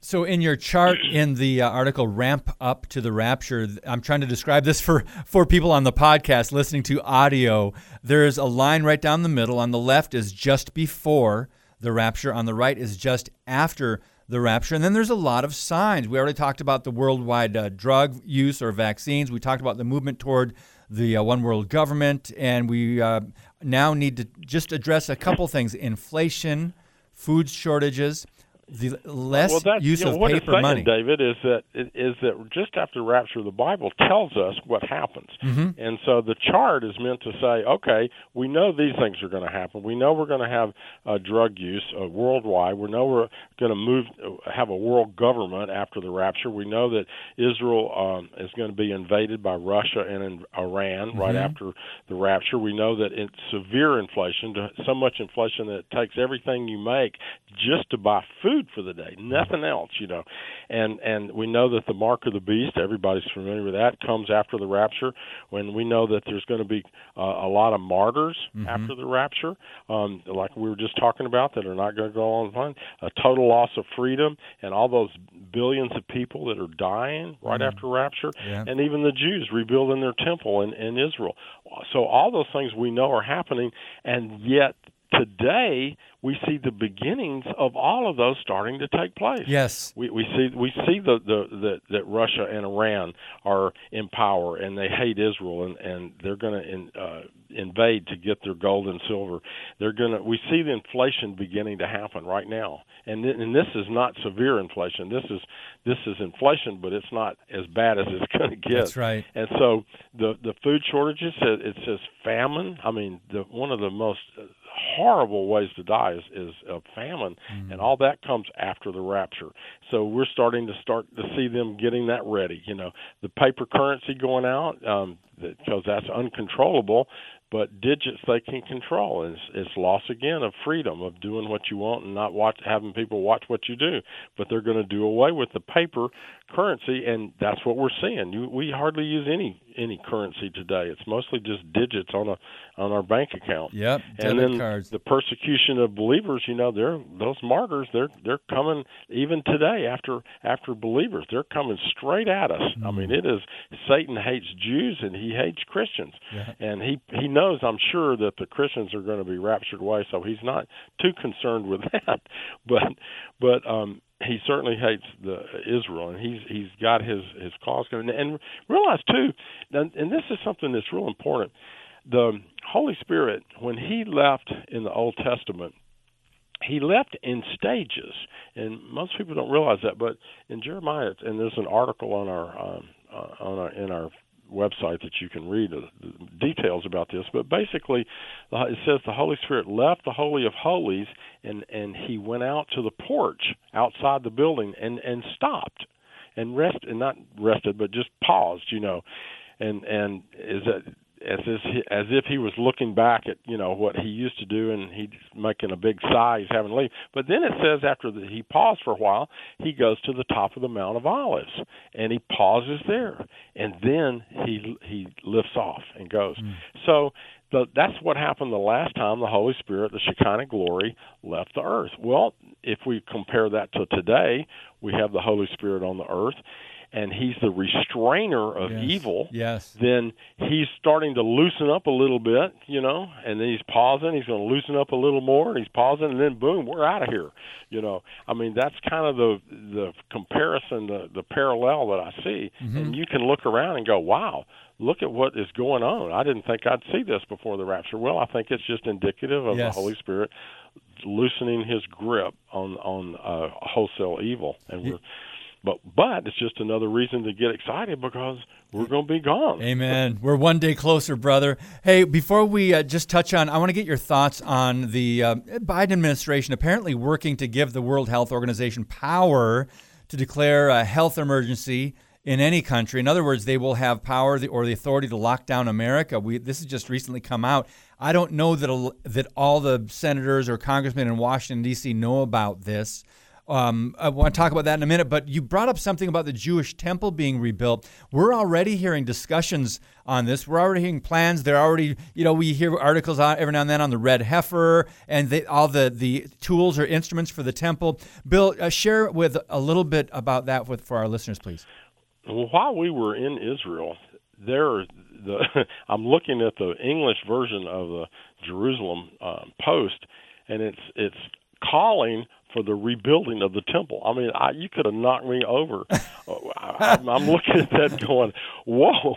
So, in your chart in the uh, article "Ramp Up to the Rapture," I'm trying to describe this for [LAUGHS] for people on the podcast listening to audio. There's a line right down the middle. On the left is just before the rapture. On the right is just after the rapture. And then there's a lot of signs. We already talked about the worldwide uh, drug use or vaccines. We talked about the movement toward the uh, one world government, and we uh, now need to just address a couple things: inflation, food shortages. The less well, that's, use you know, of what paper saying, money. David, is that is that just after the rapture, the Bible tells us what happens, Mm-hmm. and so the chart is meant to say, okay, we know these things are going to happen. We know we're going to have uh, drug use uh, worldwide. We know we're going to move, uh, have a world government after the rapture. We know that Israel um, is going to be invaded by Russia and in Iran right Mm-hmm. after the rapture. We know that it's severe inflation, so much inflation that it takes everything you make just to buy food for the day, nothing else, you know. And and we know that the mark of the beast, everybody's familiar with that, comes after the rapture. When we know that there's going to be uh, a lot of martyrs after the rapture, um, like we were just talking about, that are not going to go on fine. A total loss of freedom, and all those billions of people that are dying right after rapture, Yeah. and even the Jews rebuilding their temple in, in Israel. So all those things we know are happening, and yet today we see the beginnings of all of those starting to take place. Yes, we we see we see the the, the that Russia and Iran are in power and they hate Israel and and they're going to in, uh, invade to get their gold and silver. They're going to we see the inflation beginning to happen right now, and th- and this is not severe inflation. This is this is inflation, but it's not as bad as it's [LAUGHS] going to get. That's right. And so the the food shortages it says famine. I mean, the one of the most horrible ways to die is, is of famine, mm. and all that comes after the rapture. So we're starting to start to see them getting that ready. You know, the paper currency going out um, because that's uncontrollable but digits they can control. It's, it's loss again of freedom of doing what you want and not watch having people watch what you do. But they're going to do away with the paper currency, and that's what we're seeing. You, we hardly use any any currency today. It's mostly just digits on a on our bank account. Yep, and then cards. the persecution of believers. You know, they're those martyrs. They're they're coming even today after after believers. They're coming straight at us. Mm. I mean, it is Satan hates Jews and he hates Christians, yeah. and he he knows I'm sure that the Christians are going to be raptured away. So he's not too concerned with [LAUGHS] that. But but um he certainly hates the Israel, and he's he's got his his cause going. And realize too, and this is something that's real important. The Holy Spirit, when he left in the Old Testament, he left in stages, and most people don't realize that. But in Jeremiah, and there's an article on our um, uh, on our in our website that you can read details about this. But basically, it says the Holy Spirit left the Holy of Holies and and he went out to the porch outside the building and and stopped and rest and not rested but just paused, you know, and and is that as if he, as if he was looking back at you know what he used to do, and he's making a big sigh. He's having to leave. But then it says after the, he paused for a while, he goes to the top of the Mount of Olives, and he pauses there, and then he he lifts off and goes. Mm. So the, that's what happened the last time the Holy Spirit, the Shekinah glory, left the earth. Well, if we compare that to today, we have the Holy Spirit on the earth and he's the restrainer of yes. evil, yes. then he's starting to loosen up a little bit, you know, and then he's pausing, he's going to loosen up a little more, and he's pausing, and then boom, we're out of here, you know. I mean, that's kind of the the comparison, the the parallel that I see, mm-hmm. and you can look around and go, wow. Look at what is going on. I didn't think I'd see this before the rapture. Well, I think it's just indicative of yes. the Holy Spirit loosening His grip on on uh, wholesale evil, and we're but but it's just another reason to get excited because we're going to be gone. Amen. We're one day closer, brother. Hey, before we uh, just touch on, I want to get your thoughts on the uh, Biden administration apparently working to give the World Health Organization power to declare a health emergency in any country. In other words, they will have power or the authority to lock down America. We, this has just recently come out. I don't know that that all the senators or congressmen in Washington D.C. know about this. Um, I want to talk about that in a minute, but you brought up something about the Jewish temple being rebuilt. We're already hearing discussions on this. We're already hearing plans. They're already, you know, we hear articles every now and then on the red heifer and they, all the, the tools or instruments for the temple. Bill, uh, share with a little bit about that with, for our listeners, please. Well, while we were in Israel, there the [LAUGHS] I'm looking at the English version of the Jerusalem uh, Post, and it's it's calling for the rebuilding of the temple. I mean, I, you could have knocked me over. [LAUGHS] I, I'm looking at that going, whoa!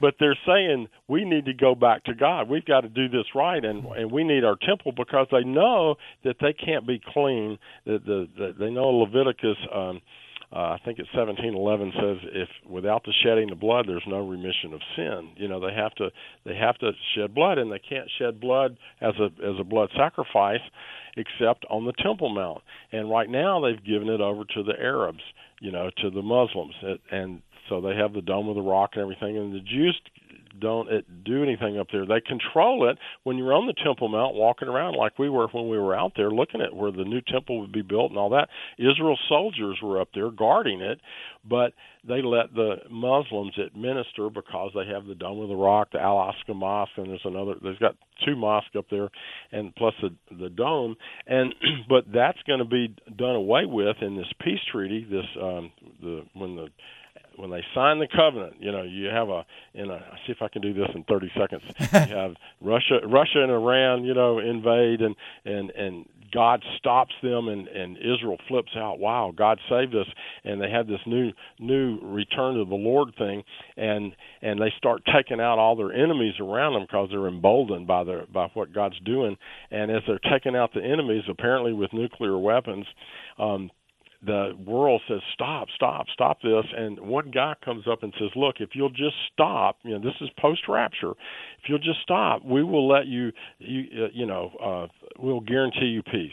But they're saying we need to go back to God. We've got to do this right, and and we need our temple because they know that they can't be clean. That the, the they know Leviticus. Um, uh, I think it's 17:11 says if without the shedding of blood there's no remission of sin. You know they have to they have to shed blood and they can't shed blood as a as a blood sacrifice except on the Temple Mount. And right now they've given it over to the Arabs, you know, to the Muslims, and so they have the Dome of the Rock and everything. And the Jews don't it do anything up there. They control it when you're on the Temple Mount walking around like we were when we were out there looking at where the new temple would be built and all that. Israel soldiers were up there guarding it, but they let the Muslims administer because they have the Dome of the Rock, the Al Aqsa Mosque, and there's another. There's got two mosques up there, and plus the the dome. And [CLEARS THROAT] but that's going to be done away with in this peace treaty. This um, the when the when they sign the covenant, you know, you have a in a see if I can do this in 30 seconds. [LAUGHS] you have Russia Russia and Iran, you know, invade and and and God stops them and and Israel flips out. Wow, God saved us, and they have this new new return to the Lord thing, and and they start taking out all their enemies around them because they're emboldened by their by what God's doing, and as they're taking out the enemies, apparently with nuclear weapons. Um, the world says stop stop stop this. And one guy comes up and says look if you'll just stop you know this is post rapture if you'll just stop we will let you you uh, you know uh we'll guarantee you peace.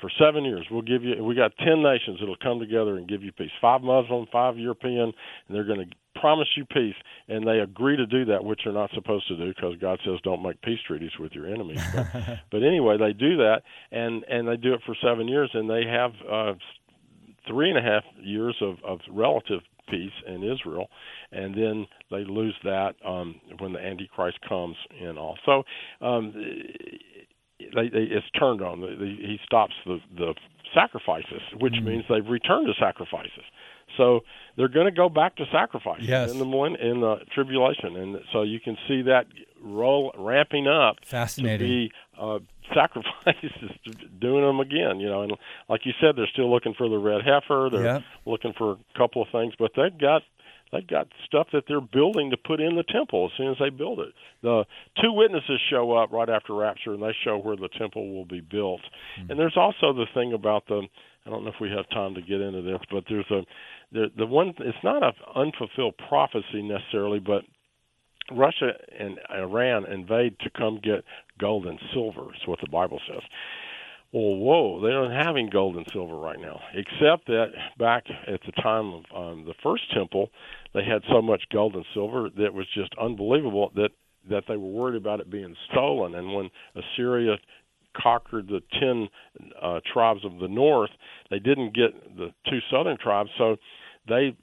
For seven years we'll give you we got ten nations that'll come together and give you peace. Five muslim five european and they're going to promise you peace. And they agree to do that which they're not supposed to do because god says don't make peace treaties with your enemies. But, [LAUGHS] but anyway they do that and and they do it for seven years and they have uh three and a half years of, of relative peace in Israel, and then they lose that um, when the Antichrist comes in. Also, um, they, they, it's turned on. The, the, he stops the, the sacrifices, which mm-hmm. means they've returned to sacrifices. So they're going to go back to sacrifice yes. in the in the tribulation, and so you can see that roll ramping up. Fascinating. To be uh, sacrifices doing them again you know and like you said they're still looking for the red heifer they're yep. looking for a couple of things but they've got they've got stuff that they're building to put in the temple as soon as they build it the two witnesses show up right after rapture and they show where the temple will be built mm-hmm. and there's also the thing about the i don't know if we have time to get into this but there's a the the one it's not an unfulfilled prophecy necessarily but Russia and Iran invade to come get gold and silver. Is what the Bible says. Well, whoa, they don't having gold and silver right now, except that back at the time of um, the first temple, they had so much gold and silver that was just unbelievable that that they were worried about it being stolen. And when Assyria conquered the ten uh, tribes of the north, they didn't get the two southern tribes, so they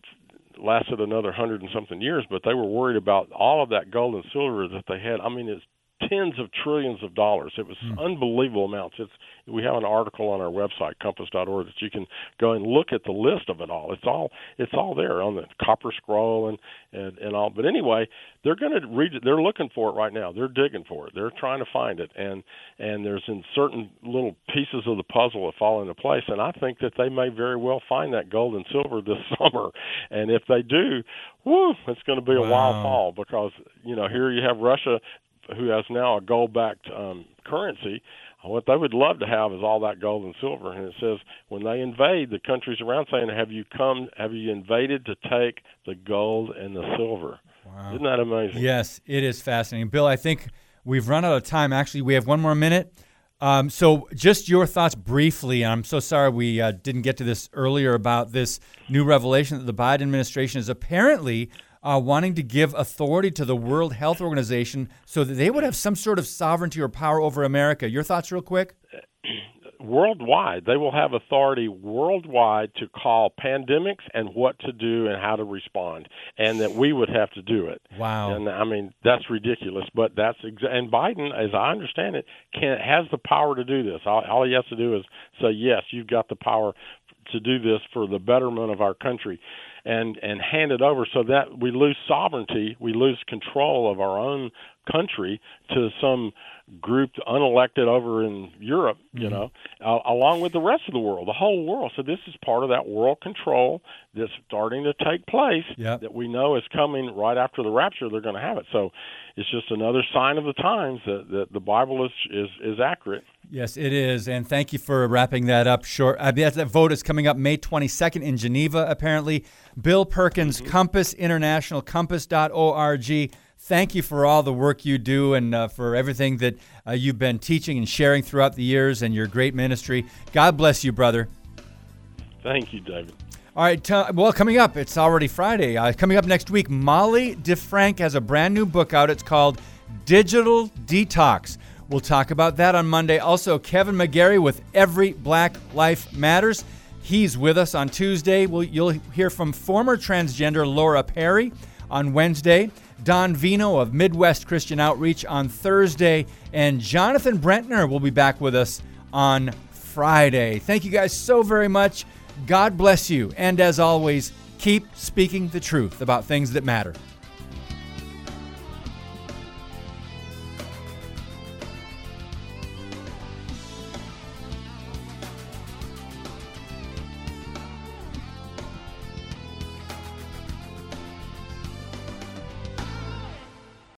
lasted another hundred and something years, but they were worried about all of that gold and silver that they had. I mean, it's tens of trillions of dollars. It was mm. unbelievable amounts. It's we have an article on our website compass.org that you can go and look at the list of it all. It's all it's all there on the copper scroll and and, and all. But anyway, they're going to read it. They're looking for it right now. They're digging for it. They're trying to find it. And and there's in certain little pieces of the puzzle that fall into place. And I think that they may very well find that gold and silver this [LAUGHS] summer. And if they do, whoo, it's going to be a wow. wild fall because you know here you have Russia who has now a gold-backed um, currency. What they would love to have is all that gold and silver. And it says when they invade the countries around, saying, "Have you come? Have you invaded to take the gold and the silver?" Wow. Isn't that amazing? Yes, it is fascinating. Bill, I think we've run out of time. Actually, we have one more minute. Um, so, just your thoughts briefly. I'm so sorry we uh, didn't get to this earlier about this new revelation that the Biden administration is apparently uh, wanting to give authority to the World Health Organization so that they would have some sort of sovereignty or power over America. Your thoughts, real quick? [CLEARS THROAT] Worldwide, they will have authority worldwide to call pandemics and what to do and how to respond, and that we would have to do it. Wow! And I mean that's ridiculous, but that's exa- and Biden, as I understand it, can has the power to do this. All, all he has to do is say, "Yes, you've got the power to do this for the betterment of our country." And and hand it over so that we lose sovereignty, we lose control of our own country to some group unelected over in Europe, you mm-hmm. know, uh, along with the rest of the world, the whole world. So this is part of that world control that's starting to take place yep. that we know is coming right after the rapture. They're going to have it. So it's just another sign of the times that, that the Bible is, is is accurate. Yes, it is. And thank you for wrapping that up short. I mean, that vote is coming up May 22nd in Geneva, apparently. Bill Perkins, mm-hmm. Compass International, compass.org. Thank you for all the work you do and uh, for everything that uh, you've been teaching and sharing throughout the years and your great ministry. God bless you, brother. Thank you, David. All right. T- well, coming up, it's already Friday. Uh, coming up next week, Molly DeFrank has a brand new book out. It's called Digital Detox. We'll talk about that on Monday. Also, Kevin McGary with Every Black Life Matters. He's with us on Tuesday. We'll, you'll hear from former transgender Laura Perry on Wednesday, Don Veinot of Midwest Christian Outreach on Thursday, and Jonathan Brentner will be back with us on Friday. Thank you guys so very much. God bless you. And as always, Keep speaking the truth about things that matter.